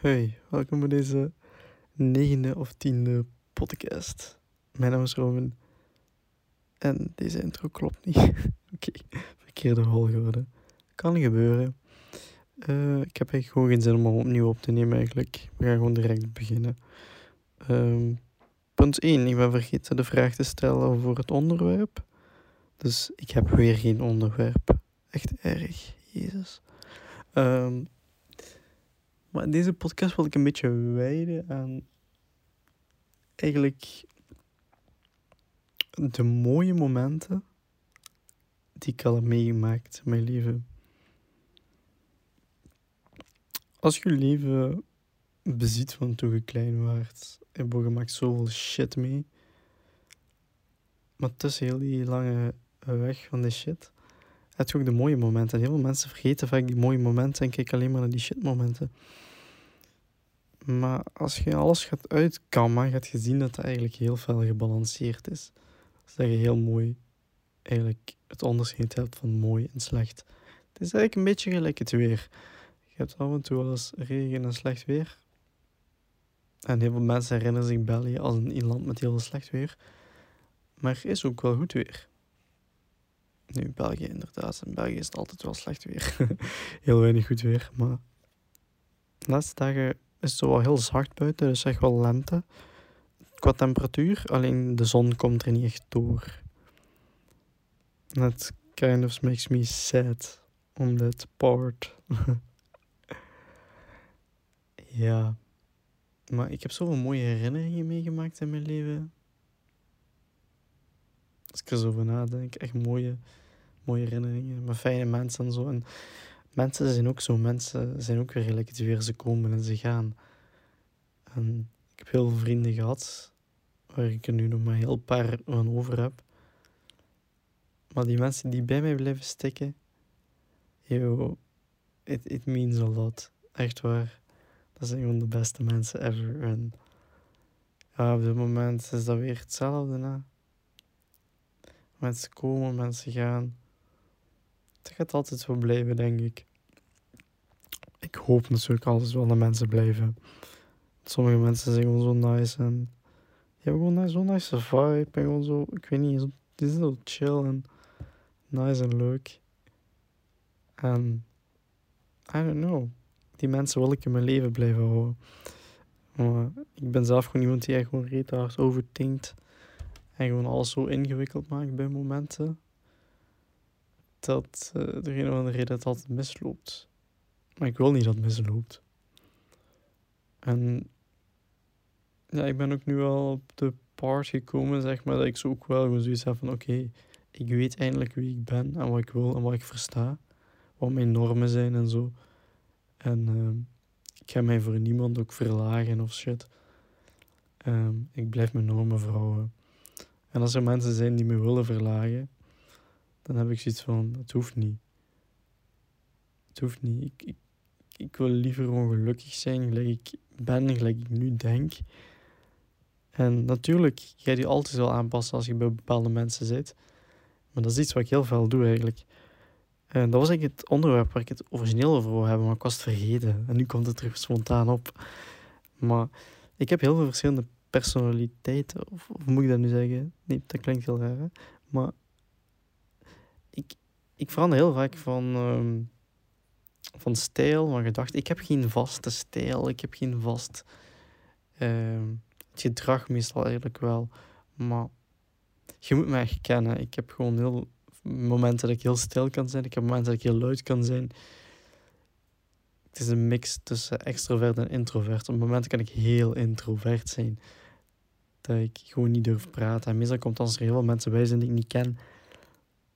Hey, welkom bij deze negende of tiende podcast. Mijn naam is Robin en deze intro klopt niet. Oké, verkeerde volgorde. Kan gebeuren. Eh, ik heb eigenlijk gewoon geen zin om opnieuw op te nemen eigenlijk. We gaan gewoon direct beginnen. Ehm, punt 1. Ik ben vergeten de vraag te stellen over het onderwerp. Dus ik heb weer geen onderwerp. Echt erg, Jezus. Ehm, maar deze podcast wil ik een beetje wijden aan eigenlijk de mooie momenten die ik al heb meegemaakt in mijn leven. Als je leven beziet van toen je klein was, heb je gemaakt zoveel shit mee. Maar tussen heel die lange weg van de shit, heb je ook de mooie momenten. Heel veel mensen vergeten vaak die mooie momenten en kijken alleen maar naar die shit momenten. Maar als je alles gaat uitkammen, gaat je zien dat het eigenlijk heel veel gebalanceerd is. Dat je heel mooi eigenlijk het onderscheid hebt van mooi en slecht. Het is eigenlijk een beetje gelijk het weer. Je hebt af en toe wel eens regen en slecht weer. En heel veel mensen herinneren zich België als een land met heel slecht weer. Maar er is ook wel goed weer. Nu, België inderdaad. In België is het altijd wel slecht weer. heel weinig goed weer. Maar laatste dagen is het zo wel heel zacht buiten. Dus echt wel lente. Qua temperatuur. Alleen de zon komt er niet echt door. That kind of makes me sad on that part. ja. Maar ik heb zoveel mooie herinneringen meegemaakt in mijn leven. Als ik er zo over nadenk, echt mooie, mooie herinneringen. Met fijne mensen en zo. En mensen zijn ook zo. Mensen zijn ook weer weer. Ze komen en ze gaan. En ik heb heel veel vrienden gehad. Waar ik er nu nog maar heel paar van over heb. Maar die mensen die bij mij blijven stikken. Yo, it, it means a lot. Echt waar. Dat zijn gewoon de beste mensen ever. En ja, op dit moment is dat weer hetzelfde. Hè? Mensen komen, mensen gaan. Het gaat altijd zo blijven, denk ik. Ik hoop natuurlijk altijd wel dat mensen blijven. Sommige mensen zijn gewoon zo nice en die hebben gewoon zo'n nice vibe. En gewoon zo, ik weet niet, zo, die zijn zo chill en nice en leuk. En I don't know. Die mensen wil ik in mijn leven blijven houden. Maar ik ben zelf gewoon iemand die echt gewoon reet hard overdenkt. En gewoon alles zo ingewikkeld maakt bij momenten. Dat uh, de een of andere reden dat het altijd misloopt. Maar ik wil niet dat het misloopt. En ja, ik ben ook nu wel op de part gekomen, zeg maar, dat ik zo ook wel gewoon zoiets heb van oké, ik weet eindelijk wie ik ben en wat ik wil en wat ik versta. Wat mijn normen zijn en zo. En uh, ik ga mij voor niemand ook verlagen of shit. Um, ik blijf mijn normen verhouden. En als er mensen zijn die me willen verlagen, dan heb ik zoiets van: het hoeft niet. Het hoeft niet. Ik, ik wil liever gewoon gelukkig zijn, gelijk ik ben, gelijk ik nu denk. En natuurlijk je die altijd wel aanpassen als je bij bepaalde mensen zit. Maar dat is iets wat ik heel veel doe eigenlijk. En dat was eigenlijk het onderwerp waar ik het origineel over wil hebben, maar ik was het vergeten. En nu komt het terug spontaan op. Maar ik heb heel veel verschillende personaliteiten. Of, moet ik dat nu zeggen? Nee, dat klinkt heel raar. Hè? Maar ik, ik verander heel vaak van, um, van stijl, van gedachten. Ik heb geen vaste stijl. Ik heb geen vast um, gedrag meestal eigenlijk wel. Maar je moet mij echt kennen. Ik heb gewoon heel momenten dat ik heel stil kan zijn. Ik heb momenten dat ik heel luid kan zijn. Het is een mix tussen extrovert en introvert. Op momenten kan ik heel introvert zijn. Dat ik gewoon niet durf praten. En meestal komt als er heel veel mensen bij zijn die ik niet ken.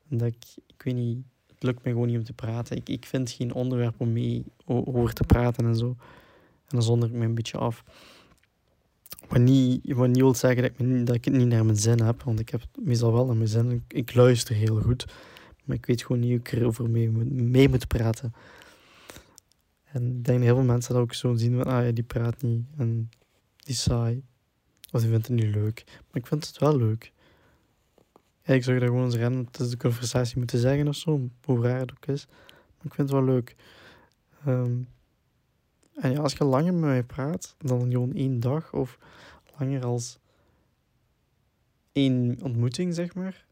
Dat ik, ik weet niet, het lukt me gewoon niet om te praten. Ik, ik vind geen onderwerp om mee over te praten en zo. En dan zonder ik me een beetje af. Wat niet, wat niet wil zeggen dat ik, me, dat ik het niet naar mijn zin heb, want ik heb het meestal wel naar mijn zin. Ik, luister heel goed, maar ik weet gewoon niet hoe ik erover mee, mee moet praten. En ik denk dat heel veel mensen dat ook zo zien van, ah ja, die praat niet en die saai. Of die vindt het niet leuk. Maar ik vind het wel leuk. Ja, ik zou dat gewoon eens rennen is de conversatie moeten zeggen of zo, hoe raar het ook is. Maar ik vind het wel leuk. Um, En ja, als je langer met mij praat dan gewoon één dag of langer als één ontmoeting, zeg maar.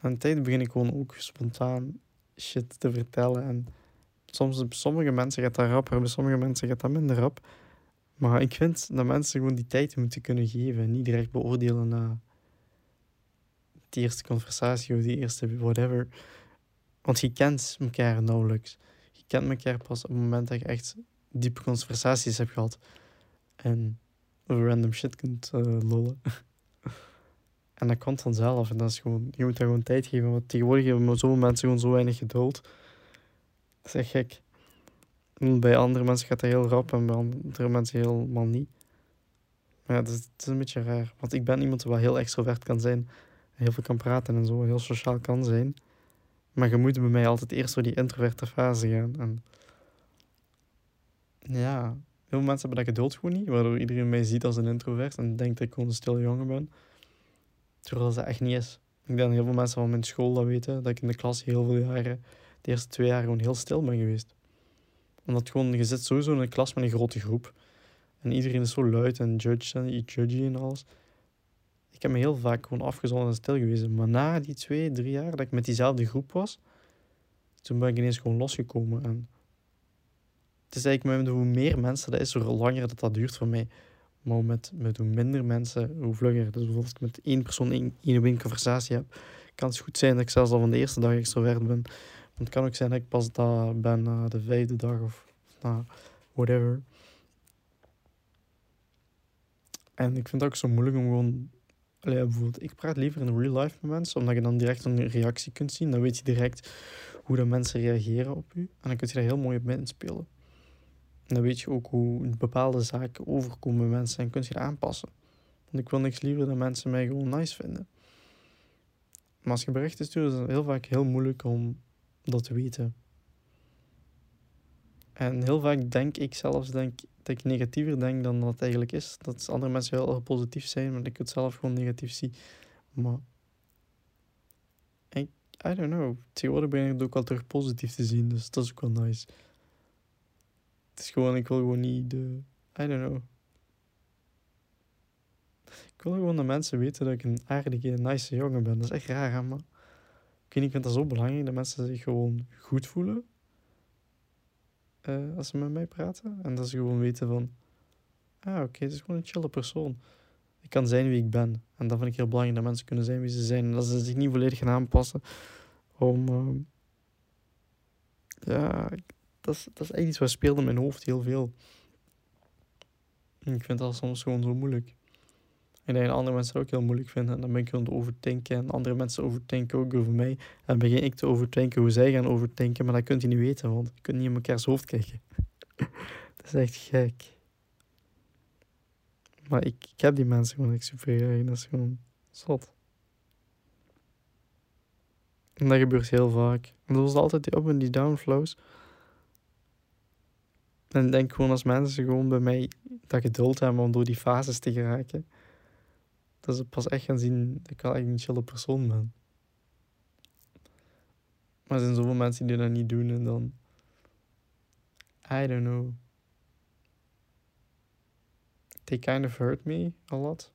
Aan de tijd begin ik gewoon ook spontaan shit te vertellen. En soms, sommige mensen gaat dat rapper, bij sommige mensen gaat dat minder rap. Maar ik vind dat mensen gewoon die tijd moeten kunnen geven en niet direct beoordelen na die eerste conversatie of die eerste whatever. Want je kent elkaar nauwelijks. Je kent elkaar pas op het moment dat je echt diepe conversaties hebt gehad. En over random shit kunt uh, lollen. en dat komt vanzelf. En dat is gewoon, je moet daar gewoon tijd geven. Want tegenwoordig hebben zoveel mensen gewoon zo weinig geduld. Dat is echt gek. Bij andere mensen gaat dat heel rap en bij andere mensen helemaal niet. Maar ja, dat is, het is een beetje raar. Want ik ben iemand die wel heel extrovert kan zijn. Heel veel kan praten en zo. Heel sociaal kan zijn. Maar je moet bij mij altijd eerst door die introverte fase gaan. En ja, heel veel mensen hebben dat geduld gewoon niet. Waardoor iedereen mij ziet als een introvert. En denkt dat ik gewoon een stille jongen ben. Terwijl dat echt niet is. Ik denk dat heel veel mensen van mijn school dat weten. Dat ik in de klas heel veel jaren, de eerste twee jaar, gewoon heel stil ben geweest omdat gewoon, je zit sowieso in een klas met een grote groep. En iedereen is zo luid en judge en judgy en alles. Ik heb me heel vaak gewoon afgezonderd en stil geweest. Maar na die twee, drie jaar dat ik met diezelfde groep was, toen ben ik ineens gewoon losgekomen. En het is eigenlijk met hoe meer mensen dat is, hoe langer dat, dat duurt voor mij. Maar met, met hoe minder mensen, hoe vlugger. Dus bijvoorbeeld met één persoon één, één op één conversatie heb, kan het goed zijn dat ik zelfs al van de eerste dag extrovert ben. Het kan ook zijn dat ik pas daar ben na de vijfde dag of na whatever. En ik vind het ook zo moeilijk om gewoon. Allee, bijvoorbeeld, ik praat liever in real life met mensen, omdat je dan direct een reactie kunt zien. Dan weet je direct hoe de mensen reageren op je. En dan kun je daar heel mooi op inspelen. En dan weet je ook hoe bepaalde zaken overkomen bij mensen en kun je het aanpassen. Want ik wil niks liever dan mensen mij gewoon nice vinden. Maar als je berichten stuurt, is het heel vaak heel moeilijk om dat weten. En heel vaak denk ik zelfs denk, dat ik negatiever denk dan dat het eigenlijk is. Dat andere mensen heel positief zijn, maar ik het zelf gewoon negatief zie. Maar ik, I don't know. Tegenwoordig ben ik het ook wel terug positief te zien, dus dat is ook wel nice. Het is gewoon, ik wil gewoon niet de. I don't know. Ik wil gewoon dat mensen weten dat ik een aardige, nice jongen ben. Dat is echt raar, hè, maar ik vind dat zo belangrijk dat mensen zich gewoon goed voelen. Uh, als ze met mij praten. En dat ze gewoon weten van... Ah, oké, het is gewoon een chille persoon. Ik kan zijn wie ik ben. En dat vind ik heel belangrijk, dat mensen kunnen zijn wie ze zijn. En dat ze zich niet volledig gaan aanpassen om... Uh, ja, dat is, dat is echt iets wat speelt in mijn hoofd heel veel. En ik vind dat soms gewoon zo moeilijk. En dat andere mensen ook heel moeilijk vinden. En dan ben ik aan het overdenken. En andere mensen overdenken ook over mij. En dan begin ik te overdenken hoe zij gaan overdenken. Maar dat kunt je niet weten, want je kunt niet in mekaars hoofd kijken. dat is echt gek. Maar ik, ik heb die mensen gewoon echt super graag. Dat is gewoon zot. En dat gebeurt heel vaak. En dat was altijd die up- en die downflows. En ik denk gewoon als mensen gewoon bij mij dat geduld hebben om door die fases te geraken dat ze pas echt gaan zien dat ik wel echt een chille persoon ben. Maar er zijn zoveel mensen die dat niet doen en dan... I don't know. They kind of hurt me a lot.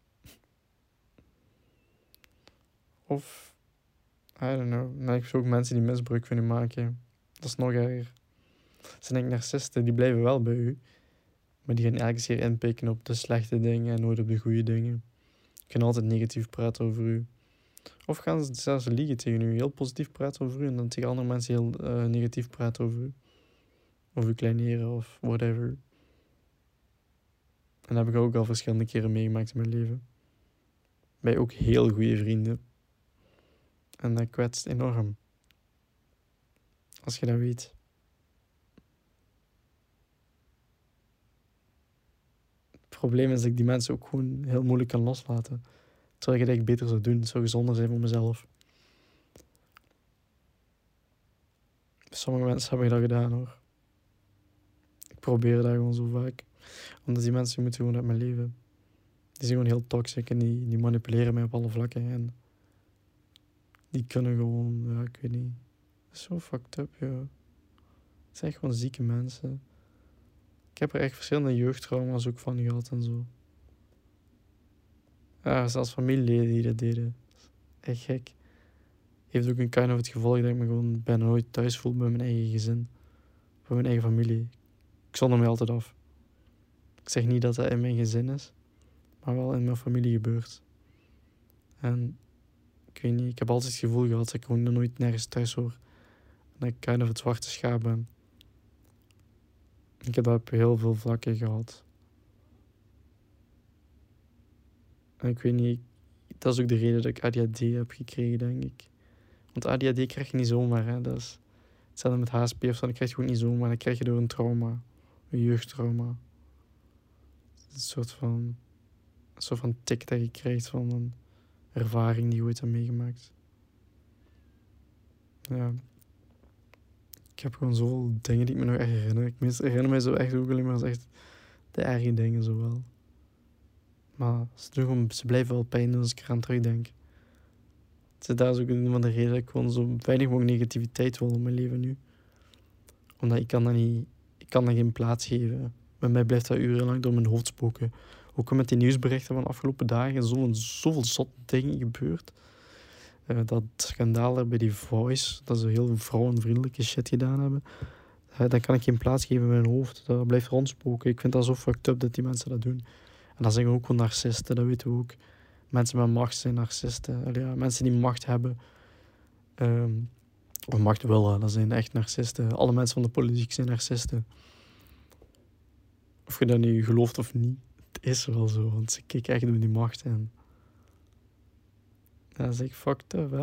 Of... I don't know. Nou, ik ook mensen die misbruik vinden maken. Dat is nog erger. Zijn denk narcisten, die blijven wel bij u. Maar die gaan elke keer inpikken op de slechte dingen en nooit op de goede dingen gaan altijd negatief praten over u. Of gaan ze zelfs liegen tegen u, heel positief praten over u en dan tegen andere mensen heel uh, negatief praten over u. Of u kleineren of whatever. En dat heb ik ook al verschillende keren meegemaakt in mijn leven. Bij ook heel goede vrienden. En dat kwetst enorm. Als je dat weet. Probleem is dat ik die mensen ook gewoon heel moeilijk kan loslaten. Terwijl ik dat ik beter zou doen. Het zou gezonder zijn voor mezelf. Sommige mensen hebben dat gedaan hoor. Ik probeer dat gewoon zo vaak. Omdat die mensen moeten gewoon uit mijn leven. Die zijn gewoon heel toxic en die, die manipuleren mij op alle vlakken. En die kunnen gewoon, ja, ik weet niet. Zo fucked up, ja. Het zijn gewoon zieke mensen. Ik heb er echt verschillende jeugdtrauma's ook van gehad en zo. Ja, zelfs familieleden die dat deden. Echt gek. Heeft ook een kind of het gevolg dat ik me gewoon bijna nooit thuis voel bij mijn eigen gezin. Bij mijn eigen familie. Ik zonder me altijd af. Ik zeg niet dat dat in mijn gezin is, maar wel in mijn familie gebeurt. En ik weet niet, ik heb altijd het gevoel gehad dat ik gewoon nooit nergens thuis hoor. En dat ik kind of het zwarte schaap ben. Ik heb dat op heel veel vlakken gehad. En ik weet niet, dat is ook de reden dat ik ADHD heb gekregen, denk ik. Want ADHD krijg je niet zomaar, hè. Dat is hetzelfde met HSP of zo, dat krijg je gewoon niet zomaar. Dat krijg je door een trauma, een jeugdtrauma. Een soort van, een soort van tik dat je krijgt van een ervaring die je ooit hebt meegemaakt. Ja. Ik heb gewoon zoveel dingen die ik me nog echt herinner. Ik herinner me zo echt ook alleen maar echt de erge dingen zo wel. Maar ze, doen gewoon, ze blijven wel pijn als ik eraan terugdenk. Dus daar is ook een van de redenen dat ik gewoon zo weinig mogelijk negativiteit wil in mijn leven nu. Omdat ik kan dat niet, ik kan dat geen plaats geven. Bij mij blijft dat urenlang door mijn hoofd spoken. Ook met die nieuwsberichten van de afgelopen dagen. Zoveel, zoveel zot dingen gebeurd. Uh, dat schandaal bij die Voice, dat ze heel vrouwenvriendelijke shit gedaan hebben. Uh, dan kan ik geen plaats geven in mijn hoofd. Dat blijft rondspoken. Ik vind dat zo fucked up dat die mensen dat doen. En dat zijn ook gewoon narcisten, dat weten we ook. Mensen met macht zijn narcisten. Ja, mensen die macht hebben. Um, of macht willen, dat zijn echt narcisten. Alle mensen van de politiek zijn narcisten. Of je dat nu gelooft of niet, het is wel zo. Want ze kijken echt op die macht en... Dat is echt fucked up?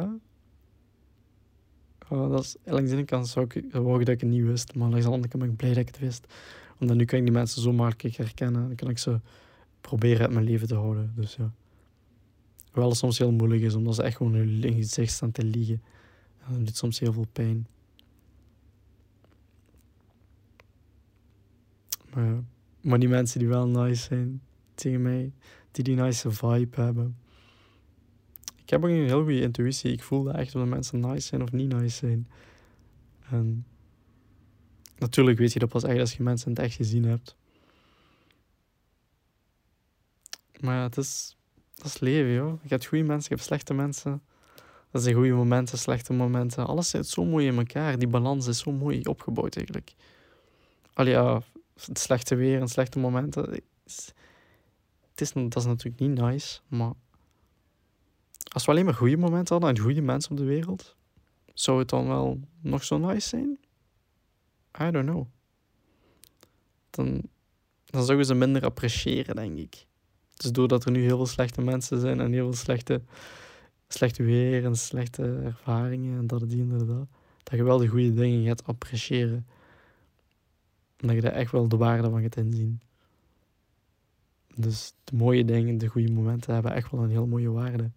Oh, dat is, langs de ene kant zou ik wou dat ik het niet wist, maar langs de andere kant ben ik blij dat ik het wist. Omdat nu kan ik die mensen zo makkelijk herkennen. Dan kan ik ze proberen uit mijn leven te houden. Dus ja. Hoewel het soms heel moeilijk is, omdat ze echt gewoon in hun gezicht staan te liegen. En dat doet soms heel veel pijn. Maar, maar die mensen die wel nice zijn tegen mij, die die nice vibe hebben. Ik heb ook een heel goede intuïtie. Ik voel echt of de mensen nice zijn of niet nice zijn. En natuurlijk weet je dat pas echt als je mensen het echt gezien hebt. Maar ja, het is, dat is leven, joh. Je hebt goede mensen, je hebt slechte mensen. Dat zijn goede momenten, slechte momenten. Alles zit zo mooi in elkaar. Die balans is zo mooi opgebouwd, eigenlijk. Al ja, het slechte weer en slechte momenten. Het is, dat is natuurlijk niet nice, maar als we alleen maar goede momenten hadden en goede mensen op de wereld, zou het dan wel nog zo nice zijn? I don't know. Dan, dan zouden ze minder appreciëren, denk ik. Dus doordat er nu heel veel slechte mensen zijn en heel veel slechte, slechte weer en slechte ervaringen en dat, die dat, dat je wel de goede dingen gaat appreciëren. En dat je daar echt wel de waarde van gaat inzien. Dus de mooie dingen, de goede momenten hebben echt wel een heel mooie waarde.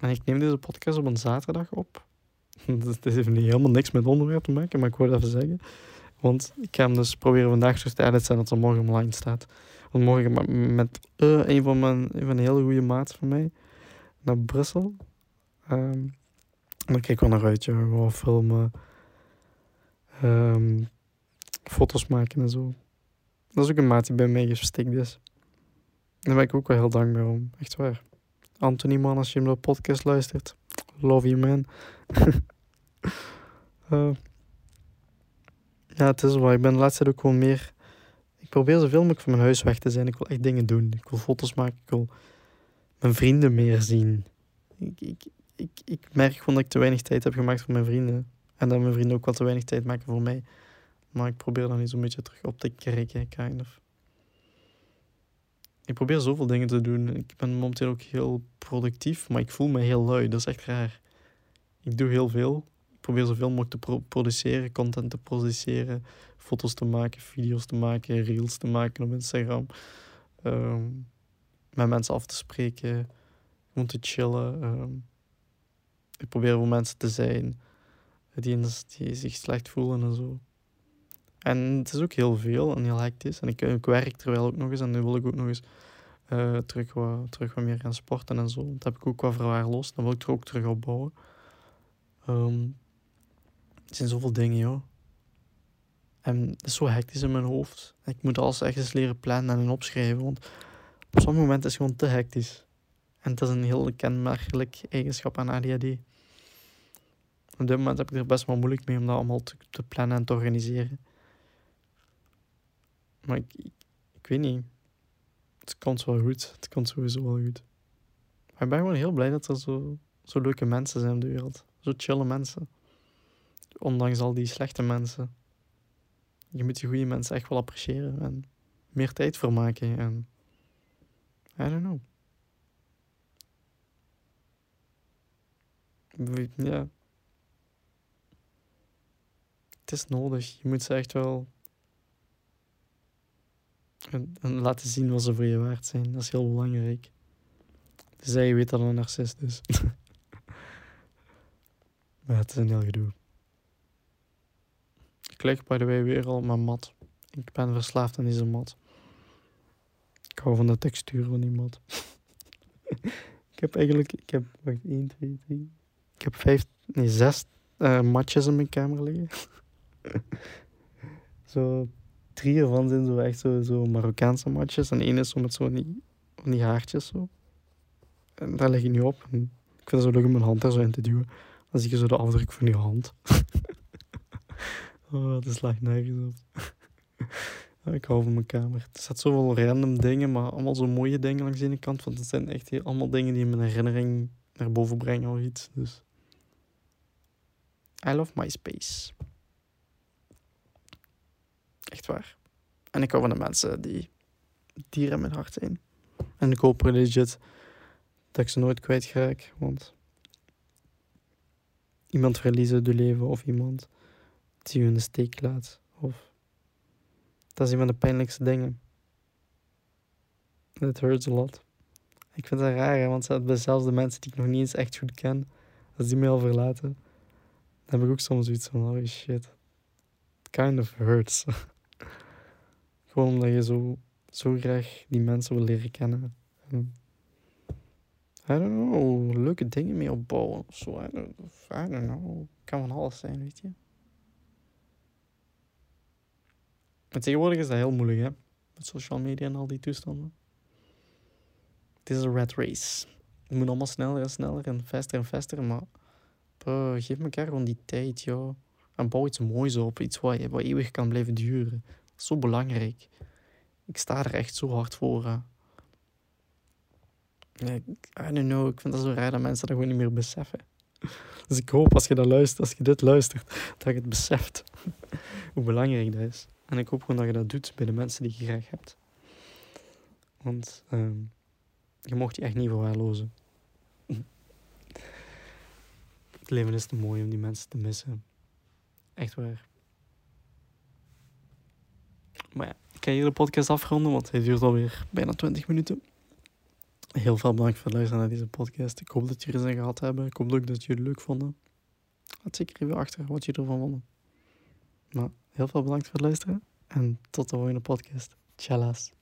En ik neem deze podcast op een zaterdag op. Het heeft niet helemaal niks met onderwerp te maken, maar ik wil het even zeggen. Want ik ga hem dus proberen vandaag zo te zijn dat er morgen online staat. Want morgen met uh, een van mijn een van de hele goede maats van mij naar Brussel. Um, dan kijk ik wel naar uit, ja. Gewoon filmen. Um, foto's maken en zo. Dat is ook een maat die bij mij gestikt is. Daar ben ik ook wel heel dankbaar om. Echt waar. Anthony, man, als je hem de podcast luistert. Love you, man. uh, ja, het is waar. Ik ben de laatste tijd ook gewoon meer ik probeer zoveel mogelijk van mijn huis weg te zijn. Ik wil echt dingen doen. Ik wil foto's maken. Ik wil mijn vrienden meer zien. Ik, ik, ik, ik merk gewoon dat ik te weinig tijd heb gemaakt voor mijn vrienden. En dat mijn vrienden ook wel te weinig tijd maken voor mij. Maar ik probeer dan niet zo'n beetje terug op te kijken, kind of. Ik probeer zoveel dingen te doen. Ik ben momenteel ook heel productief, maar ik voel me heel lui. Dat is echt raar. Ik doe heel veel. Ik probeer zoveel mogelijk te produceren, content te produceren, foto's te maken, video's te maken, reels te maken op Instagram. Um, met mensen af te spreken, om te chillen. Um, ik probeer voor mensen te zijn die, die zich slecht voelen en zo. En het is ook heel veel en heel hectisch. En ik, ik werk terwijl ook nog eens. En nu wil ik ook nog eens uh, terug, wat, terug wat meer gaan sporten en zo. Dat heb ik ook wel verwaarloosd. Dan wil ik er ook terug opbouwen. Um, het zijn zoveel dingen, joh. En het is zo hectisch in mijn hoofd. Ik moet alles echt eens leren plannen en opschrijven. Want op sommige momenten is het gewoon te hectisch. En het is een heel kenmerkelijk eigenschap aan ADHD. Op dit moment heb ik er best wel moeilijk mee om dat allemaal te, te plannen en te organiseren. Maar ik, ik, weet niet. Het komt wel goed. Het komt sowieso wel goed. Maar ik ben gewoon heel blij dat er zo, zo leuke mensen zijn in de wereld. Zo chille mensen. Ondanks al die slechte mensen. Je moet die goede mensen echt wel appreciëren en meer tijd voor maken. En I don't know. Ja. Het is nodig. Je moet ze echt wel en, laten zien wat ze voor je waard zijn. Dat is heel belangrijk. Dus je weet dat een narcist is. maar het is een heel gedoe. Ik leg bij de way weer al mijn mat. Ik ben verslaafd aan deze mat. Ik hou van de textuur van die mat. ik heb eigenlijk, ik heb, wacht, 1, 2, 3. Ik heb vijf, nee, zes uh, matjes in mijn kamer liggen. zo, drie ervan zijn zo echt zo, zo Marokkaanse matjes. En één is zo met zo die, die haartjes zo. En daar leg je nu op. En ik vind het zo leuk om mijn hand daar zo in te duwen. Dan zie je zo de afdruk van je hand. oh, dat slaagt nergens op. ik hou van mijn kamer. Er staat zoveel random dingen, maar allemaal zo mooie dingen langs de ene kant. Want het zijn echt heel, allemaal dingen die mijn herinnering naar boven brengen of iets. Dus. I love MySpace. Echt waar. En ik hou van de mensen die dieren in mijn hart zijn. En ik hoop legit dat ik ze nooit kwijt raak. Want iemand verliezen de leven of iemand die je in de steek laat. Of dat is een van de pijnlijkste dingen. It hurts a lot. Ik vind dat raar, want zelfs de mensen die ik nog niet eens echt goed ken, als die mij al verlaten, dan heb ik ook soms zoiets van, oh shit. It kind of hurts. Gewoon omdat je zo, zo graag die mensen wil leren kennen. En, I don't know, leuke dingen mee opbouwen of zo. I don't, know. Kan van alles zijn, weet je. Maar tegenwoordig is dat heel moeilijk, hè. Met social media en al die toestanden. Het is een red race. Het moet allemaal sneller en sneller en faster en faster, maar... Geef elkaar gewoon die tijd, joh. En bouw iets moois op. Iets wat, wat eeuwig kan blijven duren. Zo belangrijk. Ik sta er echt zo hard voor. Hè. I don't know, ik vind dat zo raar dat mensen dat gewoon niet meer beseffen. Dus ik hoop als je dat luistert, als je dit luistert, dat je het beseft. Hoe belangrijk dat is. En ik hoop gewoon dat je dat doet bij de mensen die je graag hebt. Want ehm, je mocht die echt niet verwaarlozen. Het leven is te mooi om die mensen te missen. Echt waar. Maar ja, ik ga hier de podcast afronden, want hij duurt alweer bijna 20 minuten. Heel veel bedankt voor het luisteren naar deze podcast. Ik hoop dat jullie er zin gehad hebben. Ik hoop ook dat jullie het leuk vonden. Laat zeker even achter wat je ervan vonden. Maar heel veel bedankt voor het luisteren. En tot de volgende podcast. Tjallas.